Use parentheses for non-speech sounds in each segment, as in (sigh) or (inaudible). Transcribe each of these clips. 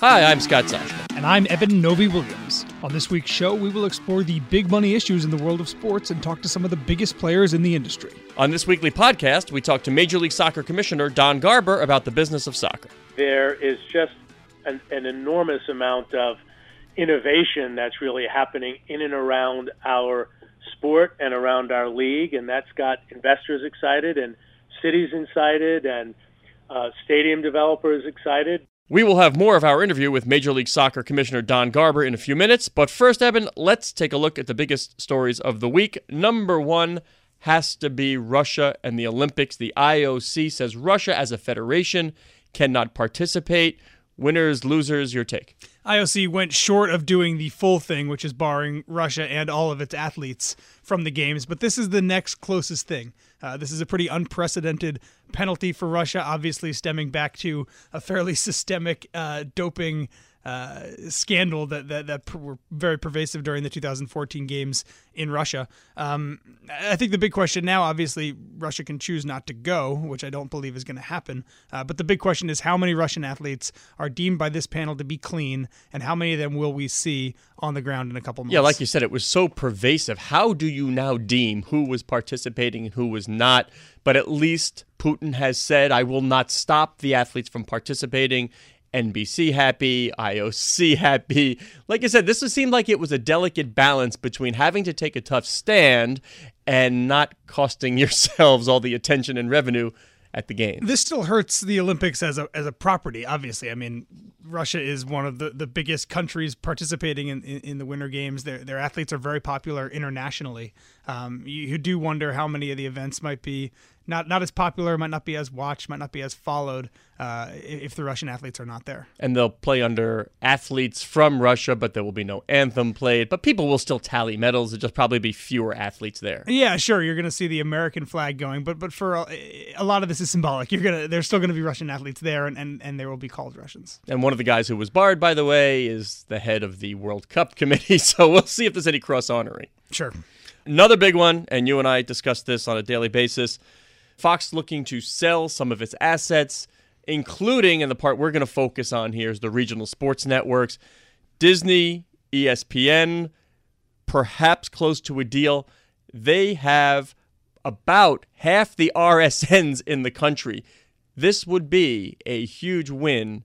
Hi, I'm Scott Soshnick. And I'm Eben Novy-Williams. On this week's show, we will explore the big money issues in the world of sports and talk to some of the biggest players in the industry. On this weekly podcast, we talk to Major League Soccer Commissioner Don Garber about the business of soccer. There is just an, an enormous amount of innovation that's really happening in and around our sport and around our league, and that's got investors excited and cities excited and uh, stadium developers excited. We will have more of our interview with Major League Soccer Commissioner Don Garber in a few minutes, but first, Eben, let's take a look at the biggest stories of the week. Number one has to be Russia and the Olympics. The IOC says Russia as a federation cannot participate. Winners, losers, your take. IOC went short of doing the full thing, which is barring Russia and all of its athletes from the games. But this is the next closest thing. Uh, this is a pretty unprecedented penalty for Russia, obviously stemming back to a fairly (laughs) systemic uh, doping uh, scandal that, that that were very pervasive during the 2014 games in Russia. Um, I think the big question now, obviously, Russia can choose not to go, which I don't believe is going to happen. Uh, but the big question is how many Russian athletes are deemed by this panel to be clean, and how many of them will we see on the ground in a couple months? Yeah, like you said, it was so pervasive. How do you now deem who was participating and who was not? But at least Putin has said, I will not stop the athletes from participating NBC happy, IOC happy. Like I said, this seemed like it was a delicate balance between having to take a tough stand and not costing (laughs) yourselves all the attention and revenue at the game. This still hurts the Olympics as a as a property. Obviously, I mean, Russia is one of the, the biggest countries participating in, in, in the Winter Games. Their their athletes are very popular internationally. Um, you, you do wonder how many of the events might be not not as popular, might not be as watched, might not be as followed uh, if the Russian athletes are not there. And they'll play under athletes from Russia, but there will be no anthem played. But people will still tally medals. There'll just probably be fewer athletes there. Yeah, sure. You're going to see the American flag going, but but for a, a, lot of this is symbolic. You're gonna there's still going to be Russian athletes there, and, and and there will be called Russians. And one of the guys who was barred, by the way, is the head of the World Cup committee. (laughs) So we'll see if there's any cross honoring. Sure. Another big one, and you and I discuss this on a daily basis. Fox looking to sell some of its assets, including, and the part we're going to focus on here is the regional sports networks, Disney, ESPN, perhaps close to a deal. They have about half the RSNs in the country. This would be a huge win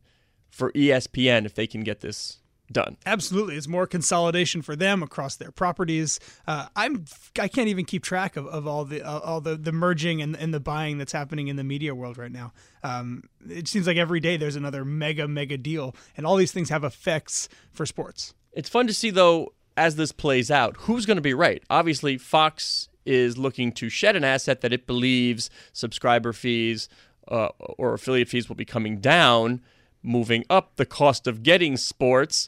for ESPN if they can get this done. Absolutely, it's more consolidation for them across their properties. Uh, I'm I can't even keep track of, of all the uh, all the, the merging and, and the buying that's happening in the media world right now. Um, it seems like every day there's another mega mega deal, and all these things have effects for sports. It's fun to see though as this plays out who's going to be right. Obviously, Fox is looking to shed an asset that it believes subscriber fees uh, or affiliate fees will be coming down moving up the cost of getting sports.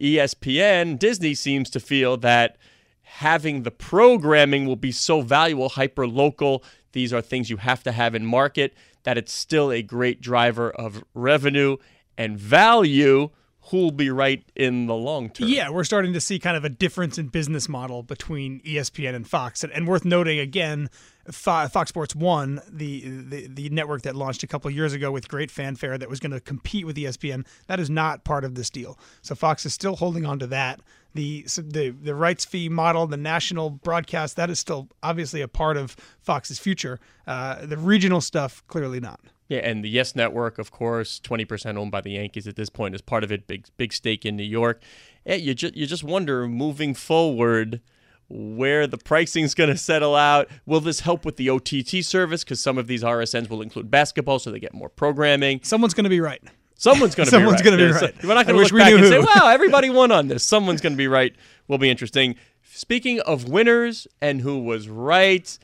ESPN, Disney seems to feel that having the programming will be so valuable, hyper local. These are things you have to have in market, that it's still a great driver of revenue and value. who'll be right in the long term. Yeah, we're starting to see kind of a difference in business model between ESPN and Fox. And, and worth noting again, Fox Sports One, the, the the network that launched a couple years ago with great fanfare that was going to compete with ESPN, that is not part of this deal. So Fox is still holding on to that. The the the rights fee model, the national broadcast, that is still obviously a part of Fox's future. Uh, the regional stuff, clearly not. Yeah, and the Yes Network, of course, twenty percent owned by the Yankees at this point, is part of it. Big big stake in New York. Yeah, you just you just wonder moving forward where the pricing is going to settle out. Will this help with the OTT service? Because some of these RSNs will include basketball, so they get more programming. Someone's going to be right. Someone's going to be (laughs) right. Someone's going to be right. So we're not going to look back and who. say, "Wow, everybody won on this." Someone's going to be right. Will be interesting. Speaking of winners and who was right,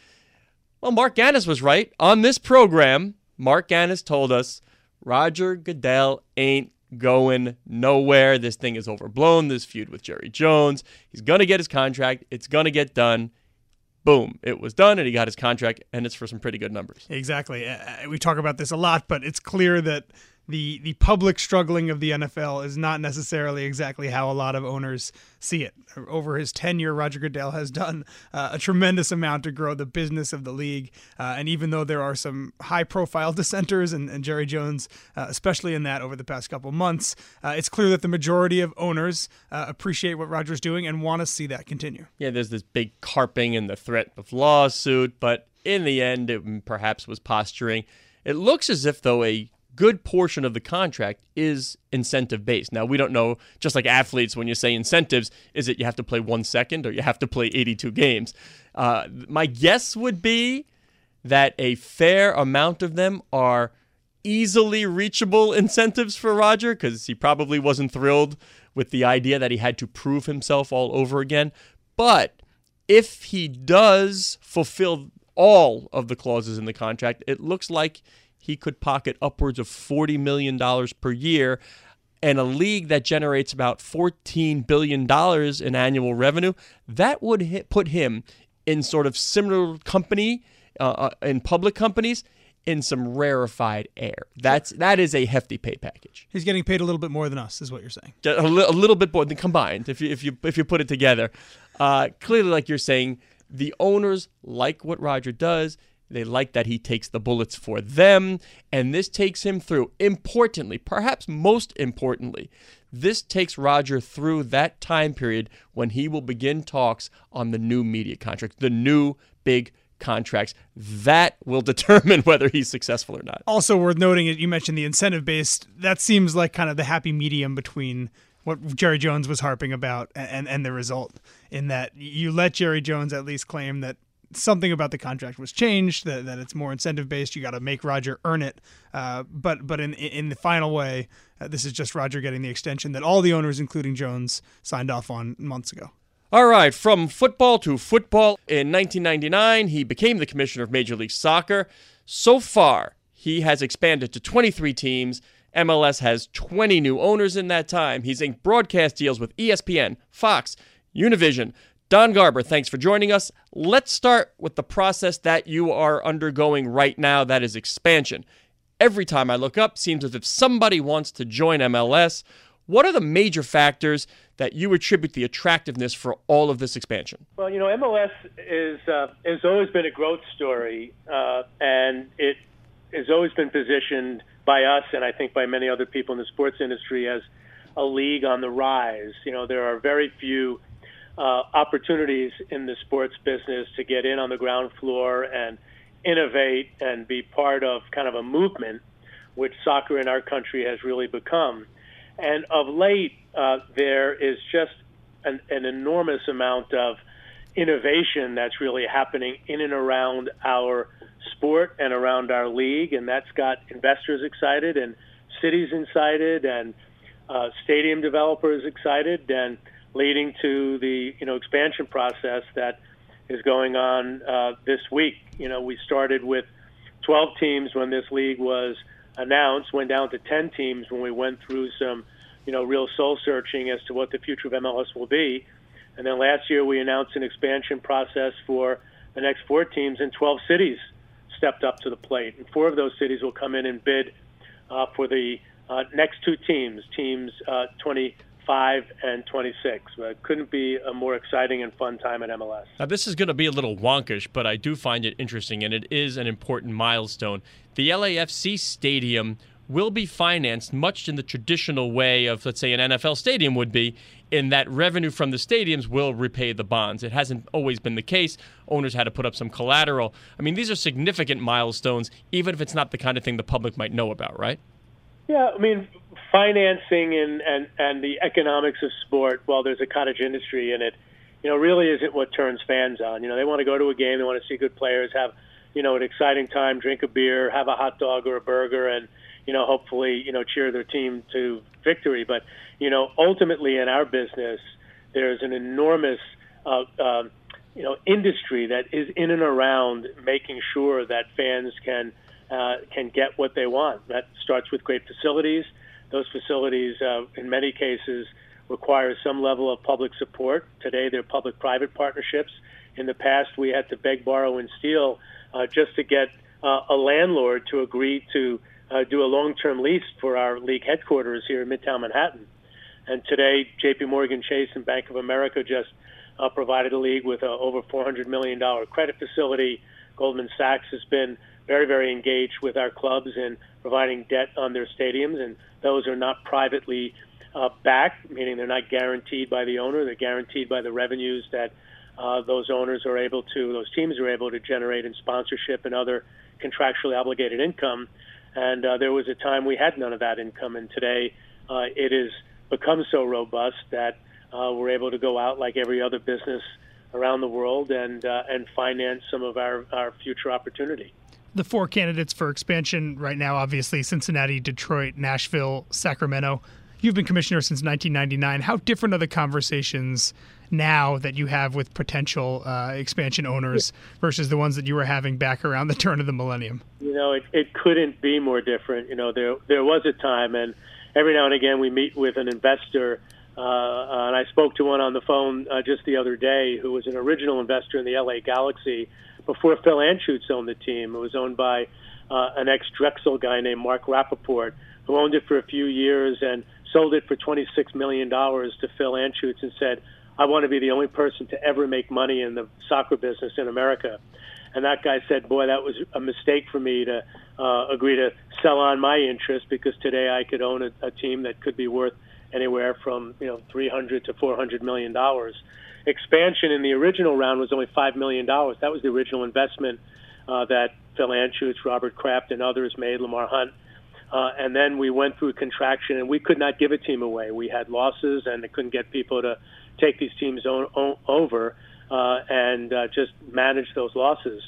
well, Marc Ganis was right on this program. Marc Ganis told us Roger Goodell ain't going nowhere. This thing is overblown. This feud with Jerry Jones. He's going to get his contract. It's going to get done. Boom. It was done, and he got his contract, and it's for some pretty good numbers. Exactly. Uh, we talk about this a lot, but it's clear that the the public struggling of the NFL is not necessarily exactly how a lot of owners see it. Over his tenure, Roger Goodell has done uh, a tremendous amount to grow the business of the league. Uh, and even though there are some high profile (laughs) dissenters, and, and Jerry Jones, uh, especially in that over the past couple months, uh, it's clear that the majority of owners uh, appreciate what Roger's doing and want to see that continue. Yeah, there's this big carping and the threat of lawsuit, but in the end, it perhaps was posturing. It looks as if, though, a good portion of the contract is incentive based. Now, we don't know, just like athletes, when you say incentives, is it you have to play one second or you have to play 82 games? Uh, my guess would be that a fair amount of them are easily reachable incentives for Roger because he probably wasn't thrilled with the idea that he had to prove himself all over again. But if he does fulfill all of the clauses in the contract, it looks like he could pocket upwards of $40 million per year. And a league that generates about $14 billion in annual revenue, that would hit, put him in sort of similar company, uh, uh, in public companies, in some rarefied air. That's that is a hefty pay package. He's getting paid a little bit more than us, is what you're saying. A, li- a little bit more than combined, if you if you if you put it together. Uh, clearly, like you're saying, the owners like what Roger does. They like that he takes the bullets for them, and this takes him through. Importantly, perhaps most importantly, this takes Roger through that time period when he will begin talks on the new media contracts, the new big contracts. That will (laughs) determine whether he's successful or not. Also worth noting, that you mentioned the incentive based. That seems like kind of the happy medium between what Jerry Jones was harping about and, and the result in that you let Jerry Jones at least claim that something about the contract was changed that, that it's more incentive based you got to make roger earn it. Uh, but but in in the final way uh, this is just roger getting the extension that all the owners including jones signed off on months ago. All right from football to football in 1999 he became the commissioner of major league soccer. So far he has expanded to 23 teams. MLS has 20 new owners in that time. He's inked broadcast deals with ESPN, Fox, Univision, Don Garber, thanks for joining us. Let's start with the process that you are undergoing right now that is expansion. Every time I look up, seems as if somebody wants to join MLS. What are the major factors that you attribute the attractiveness for all of this expansion? Well, you know, MLS is uh, has always been a growth story, uh, and it has always been positioned by us, and I think by many other people in the sports industry, as a league on the rise. You know, there are very few uh, opportunities in the sports business to get in on the ground floor and innovate and be part of kind of a movement, which soccer in our country has really become. And of late, uh, there is just an, an enormous amount of innovation that's really happening in and around our sport and around our league, and that's got investors excited and cities excited and uh, stadium developers excited and leading to the you know expansion process that is going on uh, this week. You know, we started with 12 teams when this league was announced, went down to 10 teams when we went through some you know real soul searching as to what the future of MLS will be. And then last year we announced an expansion process for the next four teams, and 12 cities stepped up to the plate. And four of those cities will come in and bid uh, for the uh, next two teams, teams uh, 25 and 26. It couldn't be a more exciting and fun time at MLS. Now, this is going to be a little wonkish, but I do find it interesting, and it is an important milestone. The LAFC stadium will be financed much in the traditional way of, let's say, an NFL stadium would be, in that revenue from the stadiums will repay the bonds. It hasn't always been the case. Owners had to put up some collateral. I mean, these are significant milestones, even if it's not the kind of thing the public might know about, right? Yeah, I mean, financing and, and, and the economics of sport, while there's a cottage industry in it, you know, really isn't what turns fans on. You know, they want to go to a game, they want to see good players, have, you know, an exciting time, drink a beer, have a hot dog or a burger, and, you know, hopefully, you know, cheer their team to victory. But, you know, ultimately in our business, there's an enormous, uh, um, you know, industry that is in and around making sure that fans can – uh, can get what they want. That starts with great facilities. Those facilities, uh, in many cases, require some level of public support. Today, they're public-private partnerships. In the past, we had to beg, borrow, and steal uh, just to get uh, a landlord to agree to uh, do a long-term lease for our league headquarters here in Midtown Manhattan. And today, J.P. Morgan Chase and Bank of America just uh, provided a league with a over $400 million credit facility. Goldman Sachs has been very, very engaged with our clubs in providing debt on their stadiums, and those are not privately uh, backed, meaning they're not guaranteed by the owner. They're guaranteed by the revenues that uh, those owners are able to, those teams are able to generate in sponsorship and other contractually obligated income. And uh, there was a time we had none of that income, and today uh, it has become so robust that uh, we're able to go out like every other business around the world and uh, and finance some of our, our future opportunity the four candidates for expansion right now obviously Cincinnati, Detroit, Nashville, Sacramento. You've been commissioner since 1999. How different are the conversations now that you have with potential uh, expansion owners versus the ones that you were having back around the turn of the millennium? You know, it, it couldn't be more different. You know, there there was a time, and every now and again we meet with an investor. Uh, and I spoke to one on the phone uh, just the other day who was an original investor in the LA Galaxy before Phil Anschutz owned the team. It was owned by uh, an ex Drexel guy named Mark Rappaport, who owned it for a few years and sold it for $26 million to Phil Anschutz and said, I want to be the only person to ever make money in the soccer business in America. And that guy said, Boy, that was a mistake for me to uh, agree to sell on my interest because today I could own a, a team that could be worth anywhere from you know 300 to 400 million dollars expansion in the original round was only $5 million. That was the original investment uh, that Phil Anschutz, Robert Kraft, and others made, Lamar Hunt. Uh, and then we went through contraction, and we could not give a team away. We had losses, and they couldn't get people to take these teams over uh, and uh, just manage those losses.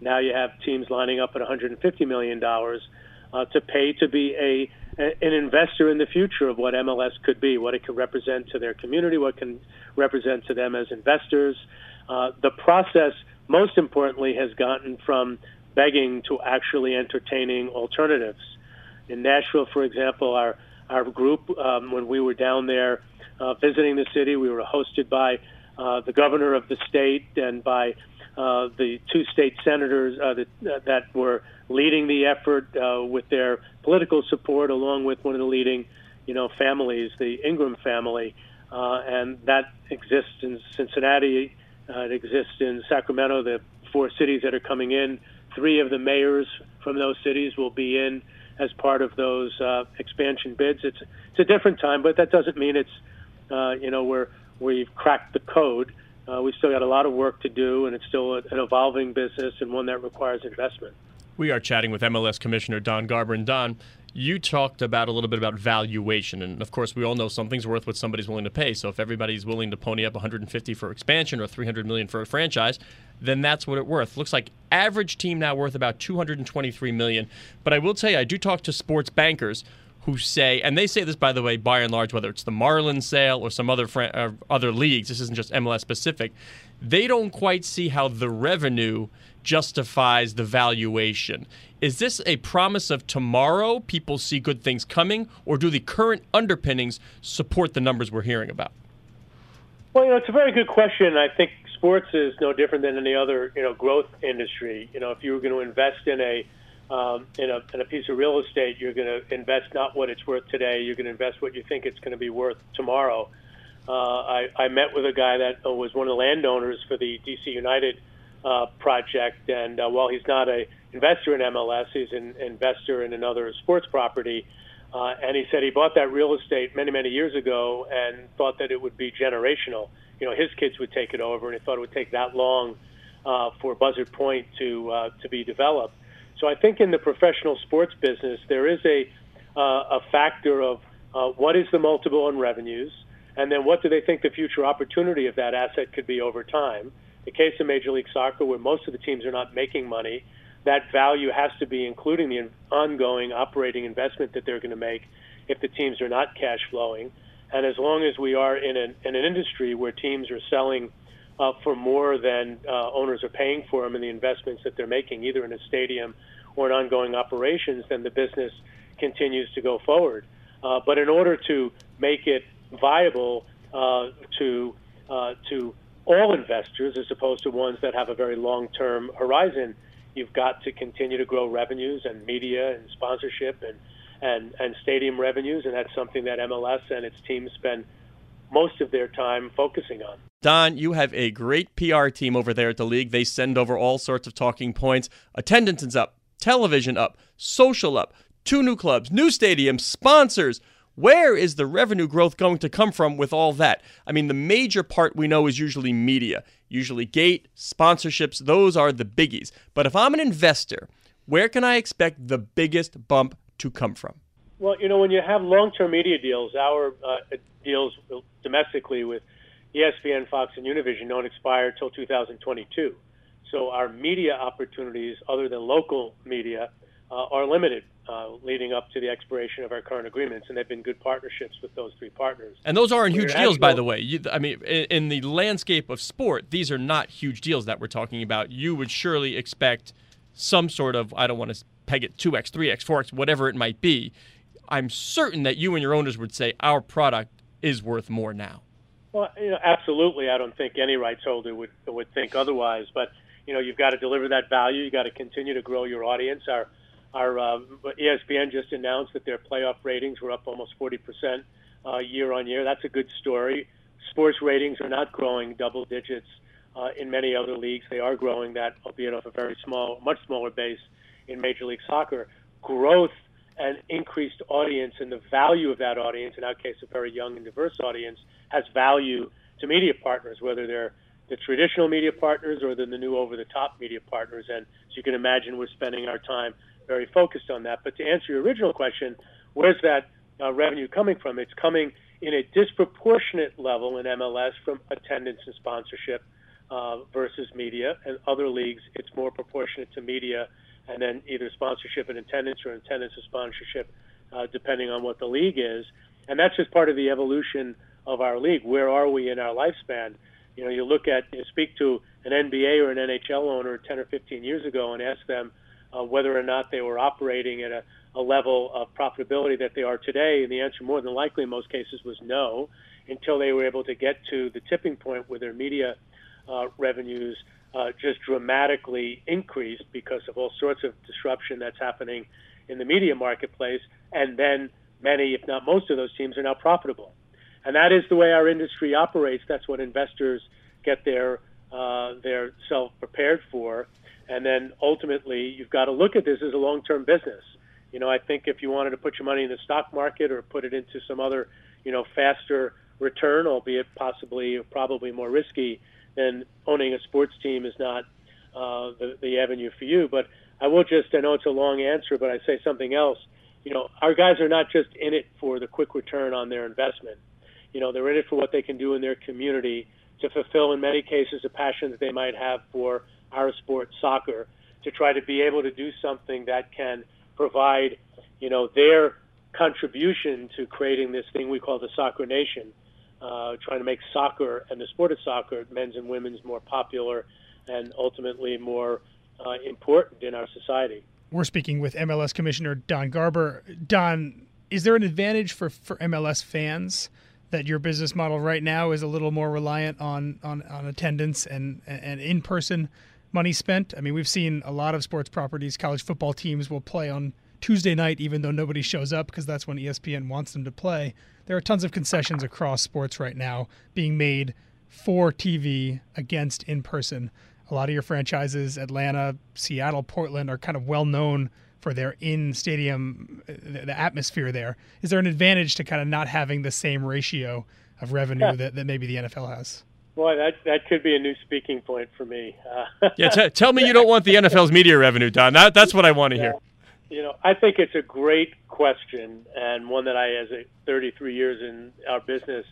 Now you have teams lining up at $150 million uh, to pay to be a an investor in the future of what MLS could be, what it could represent to their community, what can represent to them as investors. Uh, the process, most importantly, has gotten from begging to actually entertaining alternatives. In Nashville, for example, our our group, um, when we were down there uh, visiting the city, we were hosted by the governor of the state and by uh, the two state senators uh, that, that were leading the effort uh, with their political support, along with one of the leading, you know, families, the Ingram family, uh, and that exists in Cincinnati. Uh, it exists in Sacramento. The four cities that are coming in, three of the mayors from those cities will be in as part of those uh, expansion bids. It's it's a different time, but that doesn't mean it's uh, you know we're we've cracked the code. Uh, we still got a lot of work to do, and it's still an evolving business and one that requires investment. We are chatting with MLS Commissioner Don Garber. And Don, you talked about a little bit about valuation, and of course, we all know something's worth what somebody's willing to pay. So if everybody's willing to pony up 150 for expansion or 300 million for a franchise, then that's what it's worth. Looks like average team now worth about 223 million. But I will tell you, I do talk to sports bankers who say, and they say this by the way, by and large, whether it's the Marlins sale or some other fran- uh, other leagues, this isn't just MLS specific. They don't quite see how the revenue justifies the valuation. Is this a promise of tomorrow? People see good things coming, or do the current underpinnings support the numbers we're hearing about? Well, you know, it's a very good question. I think sports is no different than any other, you know, growth industry. You know, if you were going to invest in a um, in, a, in a piece of real estate, you're going to invest not what it's worth today. You're going to invest what you think it's going to be worth tomorrow. Uh, I, I met with a guy that was one of the landowners for the DC United uh, project, and uh, while he's not a investor in MLS, he's an investor in another sports property. Uh, and he said he bought that real estate many, many years ago and thought that it would be generational. You know, his kids would take it over, and he thought it would take that long uh, for Buzzard Point to uh, to be developed. So I think in the professional sports business, there is a uh, a factor of uh, what is the multiple on revenues, and then what do they think the future opportunity of that asset could be over time. The case of Major League Soccer, where most of the teams are not making money, that value has to be including the ongoing operating investment that they're going to make if the teams are not cash flowing. And as long as we are in an, in an industry where teams are selling uh, for more than uh, owners are paying for them and the investments that they're making, either in a stadium or in ongoing operations, then the business continues to go forward. Uh, but in order to make it viable uh, to uh, to all investors, as opposed to ones that have a very long-term horizon, You've got to continue to grow revenues and media and sponsorship and, and, and stadium revenues, and that's something that MLS and its teams spend most of their time focusing on. Don, you have a great PR team over there at the league. They send over all sorts of talking points. Attendance is up, television up, social up, two new clubs, new stadiums, sponsors. Where is the revenue growth going to come from with all that? I mean, the major part we know is usually media, usually gate, sponsorships, those are the biggies. But if I'm an investor, where can I expect the biggest bump to come from? Well, you know, when you have long term media deals, our uh, deals domestically with ESPN, Fox, and Univision don't expire until 2022. So our media opportunities, other than local media, uh, are limited uh, leading up to the expiration of our current agreements, and they've been good partnerships with those three partners. And those aren't huge deals, by the way. You, I mean, in, in, the landscape of sport, these are not huge deals that we're talking about. You would surely expect some sort of, I don't want to peg it 2x, 3x, 4x, whatever it might be. I'm certain that you and your owners would say our product is worth more now. Well, you know, absolutely. I don't think any rights holder would would think otherwise. But you know, you've got to deliver that value. You got to continue to grow your audience. Our our uh, ESPN just announced that their playoff ratings were up almost 40 percent uh, year on year. That's a good story. Sports ratings are not growing double digits uh, in many other leagues. They are growing that, albeit off a very small, much smaller base in Major League Soccer. Growth and increased audience and the value of that audience, in our case, a very young and diverse audience, has value to media partners, whether they're the traditional media partners or the, the new over-the-top media partners. And as you can imagine, we're spending our time very focused on that. But to answer your original question, where's that uh, revenue coming from? It's coming in a disproportionate level in MLS from attendance and sponsorship uh, versus media. And other leagues, it's more proportionate to media and then either sponsorship and attendance or attendance and sponsorship, uh, depending on what the league is. And that's just part of the evolution of our league. Where are we in our lifespan? You know, you look at, you speak to an NBA or an NHL owner 10 or 15 years ago and ask them, uh, whether or not they were operating at a, a level of profitability that they are today. And the answer, more than likely, in most cases, was no, until they were able to get to the tipping point where their media uh, revenues uh, just dramatically increased because of all sorts of disruption that's happening in the media marketplace. And then many, if not most of those teams are now profitable. And that is the way our industry operates. That's what investors get their uh, their self prepared for. And then ultimately, you've got to look at this as a long-term business. You know, I think if you wanted to put your money in the stock market or put it into some other, you know, faster return, albeit possibly probably more risky, then owning a sports team is not uh, the, the avenue for you. But I will just, I know it's a long answer, but I say something else. You know, our guys are not just in it for the quick return on their investment. You know, they're in it for what they can do in their community to fulfill, in many cases, a passion that they might have for our sport, soccer, to try to be able to do something that can provide, you know, their contribution to creating this thing we call the soccer nation, uh, trying to make soccer and the sport of soccer, men's and women's, more popular and ultimately more uh, important in our society. We're speaking with MLS Commissioner Don Garber. Don, is there an advantage for, for MLS fans that your business model right now is a little more reliant on, on, on attendance and, and in person money spent. I mean, we've seen a lot of sports properties, college football teams will play on Tuesday night, even though nobody shows up because that's when ESPN wants them to play. There are tons of concessions across sports right now being made for TV against in person. A lot of your franchises, Atlanta, Seattle, Portland, are kind of well known for their in stadium, the atmosphere there. Is there an advantage to kind of not having the same ratio of revenue yeah. that, that maybe the NFL has? Boy, that that could be a new speaking point for me. Uh, (laughs) yeah, t- tell me you don't want the NFL's media revenue, Don. That that's what I want to hear. You know, I think it's a great question and one that I, as a 33 years in our business,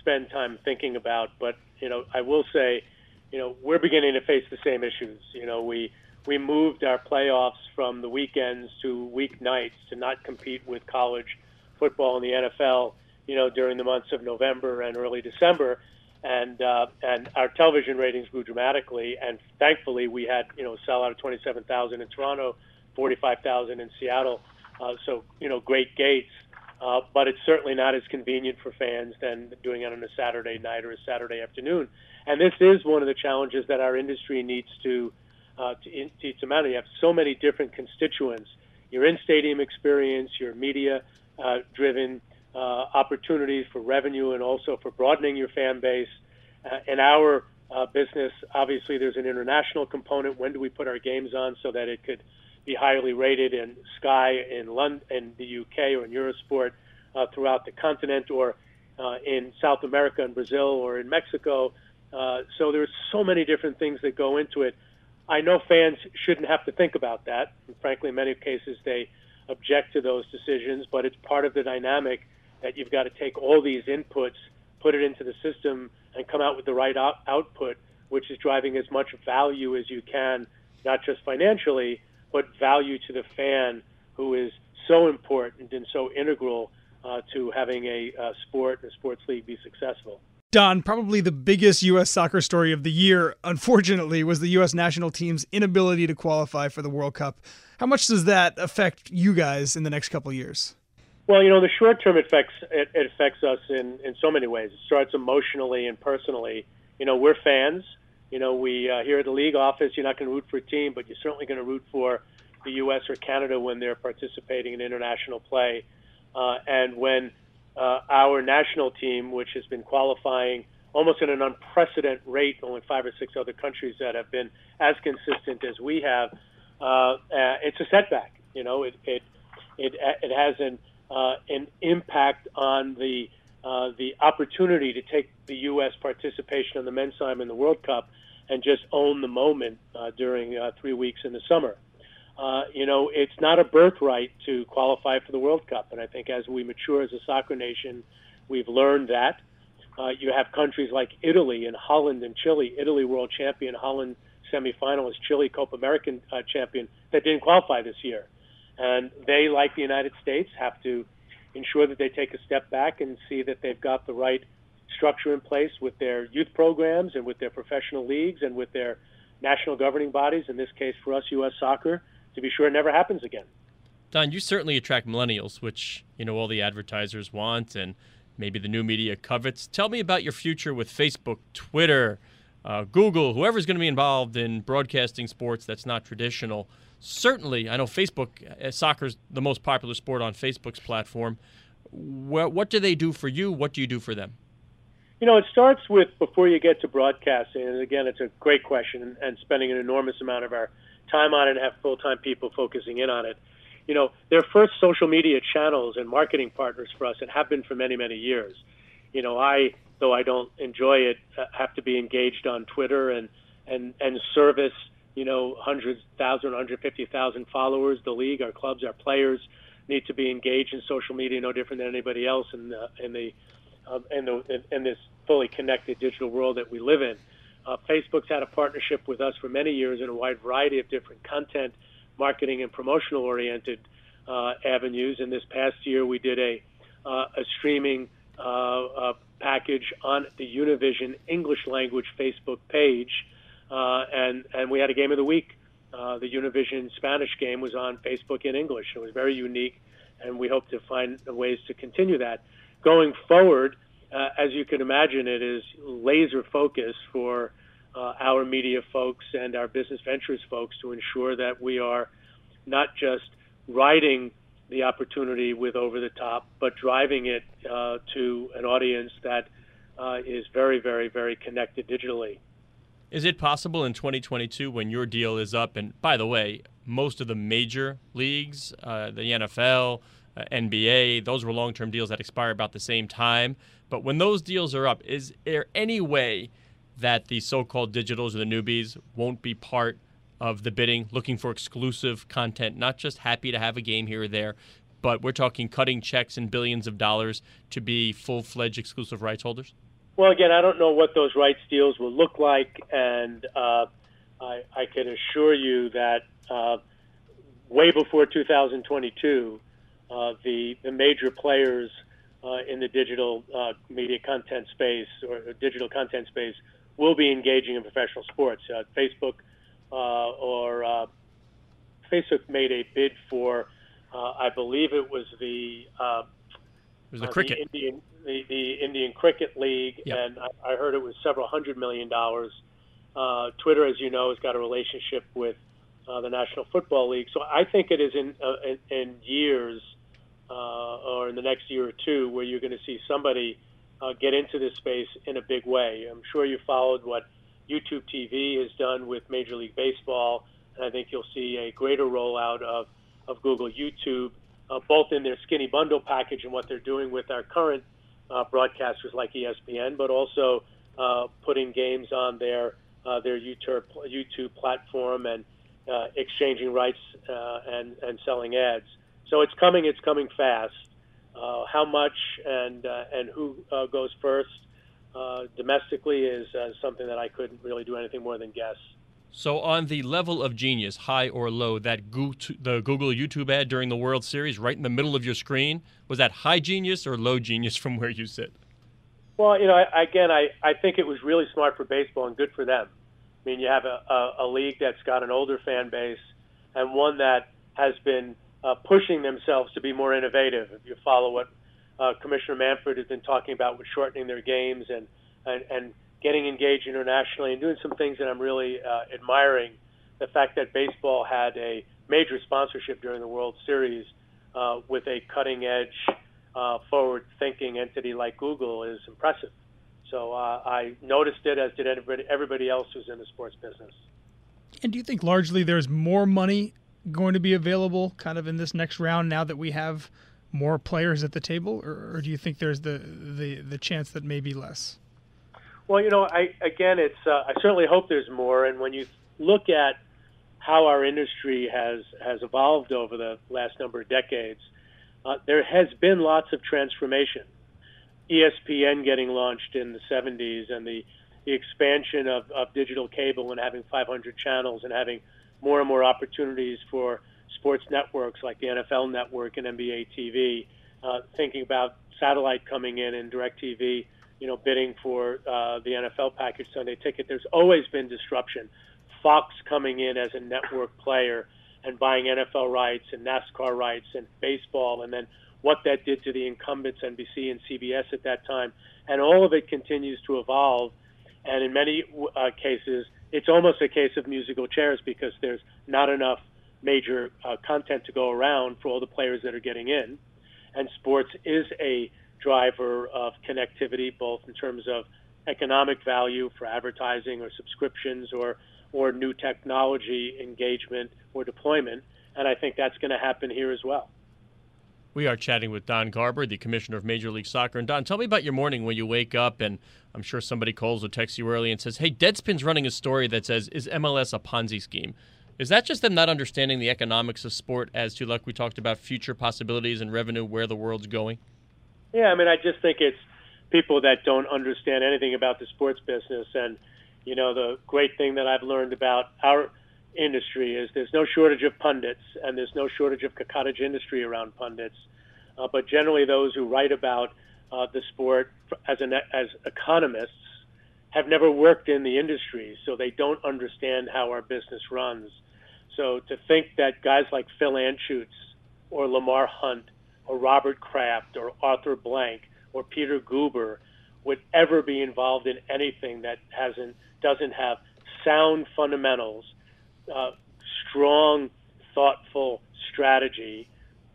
spend time thinking about. But you know, I will say, you know, we're beginning to face the same issues. You know, we we moved our playoffs from the weekends to weeknights to not compete with college football and the NFL. You know, during the months of November and early December and uh, and our television ratings grew dramatically. And thankfully, we had you know a sellout of 27,000 in Toronto, 45,000 in Seattle. Uh, so you know, great gates. Uh, but it's certainly not as convenient for fans than doing it on a Saturday night or a Saturday afternoon. And this is one of the challenges that our industry needs to uh, to, to, to manage. You have so many different constituents. Your in-stadium experience, your media-driven uh, opportunities for revenue, and also for broadening your fan base. Uh, in our uh, business, obviously, there's an international component. When do we put our games on so that it could be highly rated in Sky in London, in the UK, or in Eurosport uh, throughout the continent, or uh, in South America and Brazil, or in Mexico. Uh, so there's so many different things that go into it. I know fans shouldn't have to think about that. And frankly, in many cases, they object to those decisions, but it's part of the dynamic that you've got to take all these inputs, put it into the system, and come out with the right out- output, which is driving as much value as you can, not just financially, but value to the fan who is so important and so integral uh, to having a, a sport and a sports league be successful. Don, probably the biggest U.S. soccer story of the year, unfortunately, was the U.S. national team's inability to qualify for the World Cup. How much does that affect you guys in the next couple years? Well, you know, the short term affects it, it affects us in in so many ways. It starts emotionally and personally. You know, we're fans. You know, we uh, here at the league office, you're not going to root for a team, but you're certainly going to root for the U.S. or Canada when they're participating in international play. Uh, and when uh, our national team, which has been qualifying almost at an unprecedented rate, only five or six other countries that have been as consistent as we have, uh, uh, it's a setback. You know, it it it, it has an uh, an impact on the uh, the opportunity to take the U.S. participation on the men's side in the World Cup and just own the moment uh, during uh, three weeks in the summer. Uh, you know, it's not a birthright to qualify for the World Cup, and I think as we mature as a soccer nation, we've learned that. Uh, you have countries like Italy and Holland and Chile. Italy world champion, Holland semifinalist, Chile Copa American uh, champion that didn't qualify this year. And they, like the United States, have to ensure that they take a step back and see that they've got the right structure in place with their youth programs and with their professional leagues and with their national governing bodies, in this case for us, U.S. soccer, to be sure it never happens again. Don, you certainly attract millennials, which, you know, all the advertisers want and maybe the new media covets. Tell me about your future with Facebook, Twitter, uh, Google, whoever's going to be involved in broadcasting sports that's not traditional certainly, I know Facebook, uh, soccer's the most popular sport on Facebook's platform. What, what do they do for you? What do you do for them? You know, it starts with before you get to broadcasting, and again, it's a great question, and, spending an enormous amount of our time on it and have full time people focusing in on it. You know, they're first social media channels and marketing partners for us and have been for many, many years. You know, I, though I don't enjoy it, uh, have to be engaged on Twitter and, and, and service you know, hundreds, thousand, hundred fifty thousand followers. The league, our clubs, our players need to be engaged in social media, no different than anybody else in the in the um, in the in, in this fully connected digital world that we live in. Uh, Facebook's had a partnership with us for many years in a wide variety of different content, marketing, and promotional oriented uh, avenues. And this past year, we did a uh, a streaming uh, uh, package on the Univision English language Facebook page uh, and and we had a game of the week. Uh, the Univision Spanish game was on Facebook in English. It was very unique, and we hope to find ways to continue that. Going forward, uh, as you can imagine, it is laser focus for uh, our media folks and our business ventures folks to ensure that we are not just riding the opportunity with over the top, but driving it uh, to an audience that uh, is very, very, very connected digitally. Is it possible in 2022 when your deal is up? And by the way, most of the major leagues, uh, the NFL, uh, NBA, those were long term deals that expire about the same time. But when those deals are up, is there any way that the so called digitals or the newbies won't be part of the bidding, looking for exclusive content, not just happy to have a game here or there, but we're talking cutting checks and billions of dollars to be full fledged exclusive rights holders? Well, again, I don't know what those rights deals will look like, and uh, I, I, can assure you that uh, way before 2022, uh, the the major players uh, in the digital uh, media content space or, digital content space will be engaging in professional sports. Uh, Facebook uh, or uh, Facebook made a bid for, uh, I believe it was the uh, the cricket the Indian the, the Indian Cricket League, yep. and I, I heard it was several hundred million dollars. Uh, Twitter, as you know, has got a relationship with uh, the National Football League, so I think it is in uh, in, in years uh, or in the next year or two where you're going to see somebody uh, get into this space in a big way. I'm sure you followed what YouTube TV has done with Major League Baseball, and I think you'll see a greater rollout of, of Google YouTube, uh, both in their skinny bundle package and what they're doing with our current uh, broadcasters like ESPN, but also uh, putting games on their uh, their YouTube YouTube platform and uh, exchanging rights uh, and and selling ads. So it's coming. It's coming fast. Uh, how much and uh, and who uh, goes first uh, domestically is uh, something that I couldn't really do anything more than guess. So, on the level of genius, high or low, that Go- the Google YouTube ad during the World Series, right in the middle of your screen, was that high genius or low genius (laughs) from where you sit? Well, you know, I, again, I, I think it was really smart for baseball and good for them. I mean, you have a, a, a league that's got an older fan base and one that has been uh, pushing themselves to be more innovative. If you follow what uh, Commissioner Manfred has been talking about with shortening their games and, and, and getting engaged internationally and doing some things that I'm really uh, admiring. The fact that baseball had a major sponsorship during the World Series uh, with a cutting edge, uh, forward thinking entity like Google is impressive. So uh, I noticed it, as did everybody, else who's in the sports business. And do you think largely there's more money going to be available kind of in this next round now that we have more players at the table, or, or do you think there's the, the, the chance that maybe less? Well, you know, I again, it's uh, I certainly hope there's more. And when you look at how our industry has has evolved over the last number of decades, uh, there has been lots of transformation. ESPN getting launched in the 70s, and the the expansion of, of digital cable and having 500 channels and having more and more opportunities for sports networks like the NFL Network and NBA TV. Uh, thinking about satellite coming in and DirecTV you know, bidding for uh, the NFL package Sunday ticket. There's always been disruption. Fox coming in as a network player and buying NFL rights and NASCAR rights and baseball, and then what that did to the incumbents NBC and CBS at that time, and all of it continues to evolve. And in many uh, cases, it's almost a case of musical chairs because there's not enough major uh, content to go around for all the players that are getting in. And sports is a driver of connectivity, both in terms of economic value for advertising or subscriptions or or new technology engagement or deployment. And I think that's going to happen here as well. We are chatting with Don Garber, the commissioner of Major League Soccer. And Don, tell me about your morning when you wake up, and I'm sure somebody calls or texts you early and says, "Hey, Deadspin's running a story that says is MLS a Ponzi scheme?" Is that just them not understanding the economics of sport as to, like we talked about, future possibilities and revenue, where the world's going? Yeah, I mean, I just think it's people that don't understand anything about the sports business. And, you know, the great thing that I've learned about our industry is there's no shortage of pundits and there's no shortage of cottage industry around pundits. Uh, but generally, those who write about uh, the sport as, an, as economists have never worked in the industry, so they don't understand how our business runs. So to think that guys like Phil Anschutz or Lamar Hunt or Robert Kraft or Arthur Blank or Peter Guber would ever be involved in anything that hasn't doesn't have sound fundamentals, uh, strong, thoughtful strategy,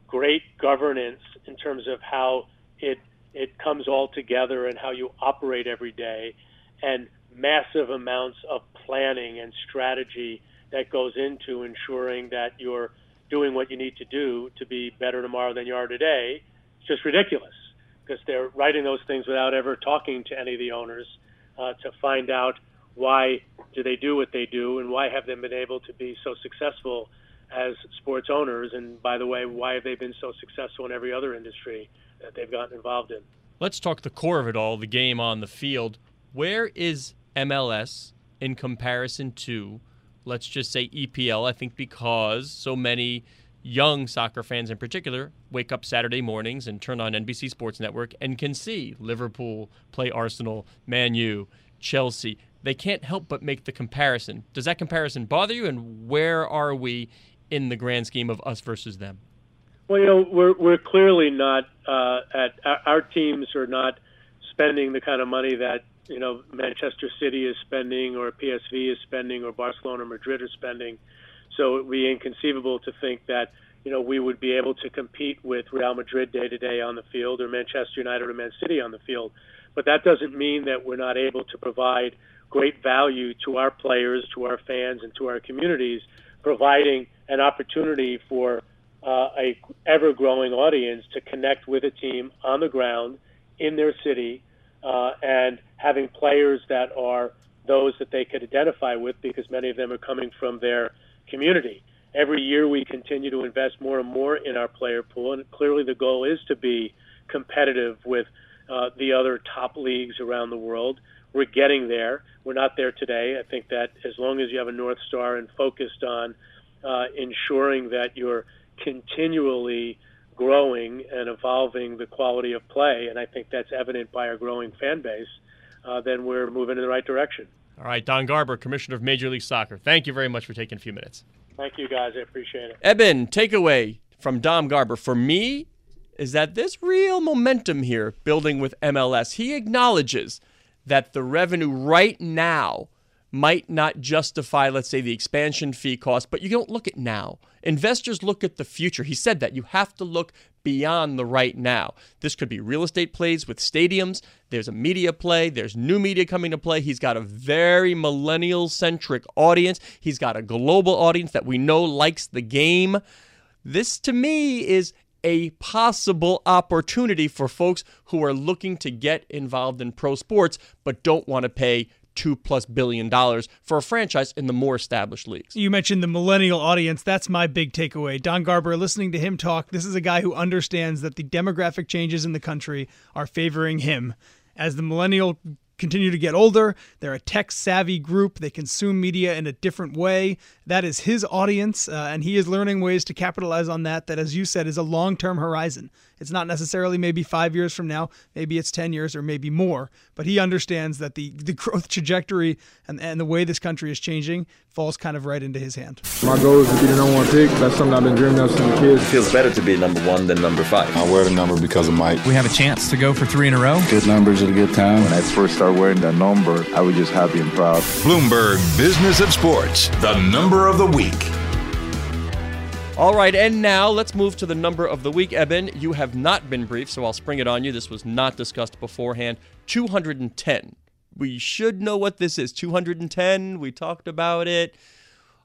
great governance in terms of how it it comes all together and how you operate every day, and massive amounts of planning and strategy that goes into ensuring that you're doing what you need to do to be better tomorrow than you are today. It's just ridiculous because they're writing those things without ever talking to any of the owners uh, to find out why do they do what they do and why have they been able to be so successful as sports owners. And by the way why have they been so successful in every other industry that they've gotten involved in? Let's talk the core of it all the game on the field. Where is MLS in comparison to let's just say EPL I think because so many young soccer fans in particular wake up Saturday mornings and turn on NBC Sports Network and can see Liverpool play Arsenal, Man U, Chelsea. They can't help but make the comparison. Does that comparison bother you? And where are we in the grand scheme of us versus them? Well, you know, we're we're clearly not uh, at our teams are not spending the kind of money that you know Manchester City is spending, or PSG is spending, or Barcelona, Madrid are spending. So it would be inconceivable to think that you know we would be able to compete with Real Madrid day to day on the field or Manchester United or Man City on the field. But that doesn't mean that we're not able to provide great value to our players, to our fans, and to our communities, providing an opportunity for uh, a ever growing audience to connect with a team on the ground in their city uh, and having players that are those that they could identify with because many of them are coming from their community. Every year we continue to invest more and more in our player pool, and clearly the goal is to be competitive with uh, the other top leagues around the world. We're getting there. We're not there today. I think that as long as you have a North Star and focused on uh, ensuring that you're continually growing and evolving the quality of play, and I think that's evident by our growing fan base, uh, then we're moving in the right direction. All right, Don Garber, Commissioner of Major League Soccer. Thank you very much for taking a few minutes. Thank you, guys. I appreciate it. Eben, takeaway from Don Garber for me is that this real momentum here building with MLS. He acknowledges that the revenue right now might not justify, let's say, the expansion fee cost, but you don't look at now. Investors look at the future. He said that you have to look beyond the right now. This could be real estate plays with stadiums. There's a media play. There's new media coming to play. He's got a very millennial centric audience. He's got a global audience that we know likes the game. This to me is a possible opportunity for folks who are looking to get involved in pro sports but don't want to pay two plus billion dollars for a franchise in the more established leagues. You mentioned the millennial audience. That's my big takeaway. Don Garber, listening to him talk, this is a guy who understands that the demographic changes in the country are favoring him. As the millennial continue to get older. They're a tech savvy group. They consume media in a different way. That is his audience, uh, and he is learning ways to capitalize on that. That, as you said, is a long term horizon. It's not necessarily maybe five years from now, maybe it's 10 years or maybe more, but he understands that the, the growth trajectory and, and the way this country is changing falls kind of right into his hand. My goal is to be the number one pick. That's something I've been dreaming of since I'm a kid. It feels better to be number one than number five. I wear the number because of Mike. We have a chance to go for three in a row. Good numbers at a good time. When I first started wearing that number, I was just happy and proud. Bloomberg Business of Sports, the number of the week. All right, and now let's move to the number of the week. Eben, you have not been briefed, so I'll spring it on you. This was not discussed beforehand. 210. We should know what this is. 210, we talked about it.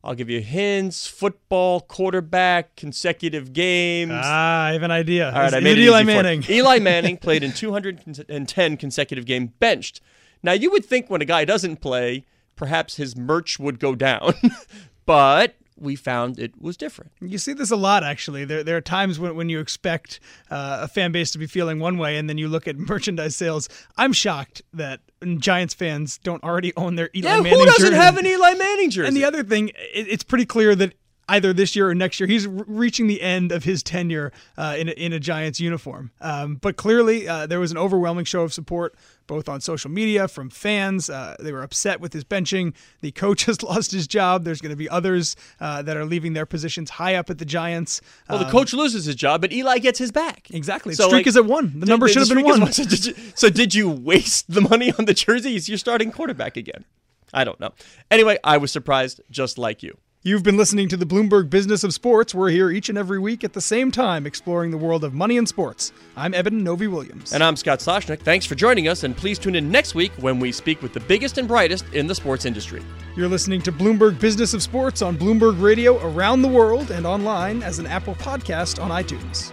I'll give you hints. Football, quarterback, consecutive games. Ah, I have an idea. All right, I made it Eli Manning. (laughs) Eli Manning (laughs) played in 210 consecutive game benched. Now, you would think when a guy doesn't play, perhaps his merch would go down. (laughs) but we found it was different. You see this a lot, actually. There, there are times when, when you expect uh, a fan base to be feeling one way, and then you look at (laughs) merchandise sales. I'm shocked that Giants fans don't already own their Eli yeah, Manning who doesn't jersey. have an Eli Manning jersey? And the other thing, it, it's pretty clear that either this year or next year. He's reaching the end of his tenure uh, in, a, in a Giants uniform. Um, but clearly, uh, there was an overwhelming show of support both on social media from fans. Uh, they were upset with his benching. The coach (laughs) has lost his job. There's going to be others uh, that are leaving their positions high up at the Giants. Well, the um, coach loses his job, but Eli gets his back. Exactly. So, streak like, is at one. The did, number should have been one. (laughs) So did, you, so did you waste the money on the jerseys? You're starting quarterback again. I don't know. Anyway, I was surprised just like you. You've been listening to the Bloomberg Business of Sports. We're here each and every week at the same time exploring the world of money and sports. I'm Eben Novy-Williams. And I'm Scott Soshnick. Thanks for joining us, and please tune in next week when we speak with the biggest and brightest in the sports industry. You're listening to Bloomberg Business of Sports on Bloomberg Radio around the world and online as an Apple podcast on iTunes.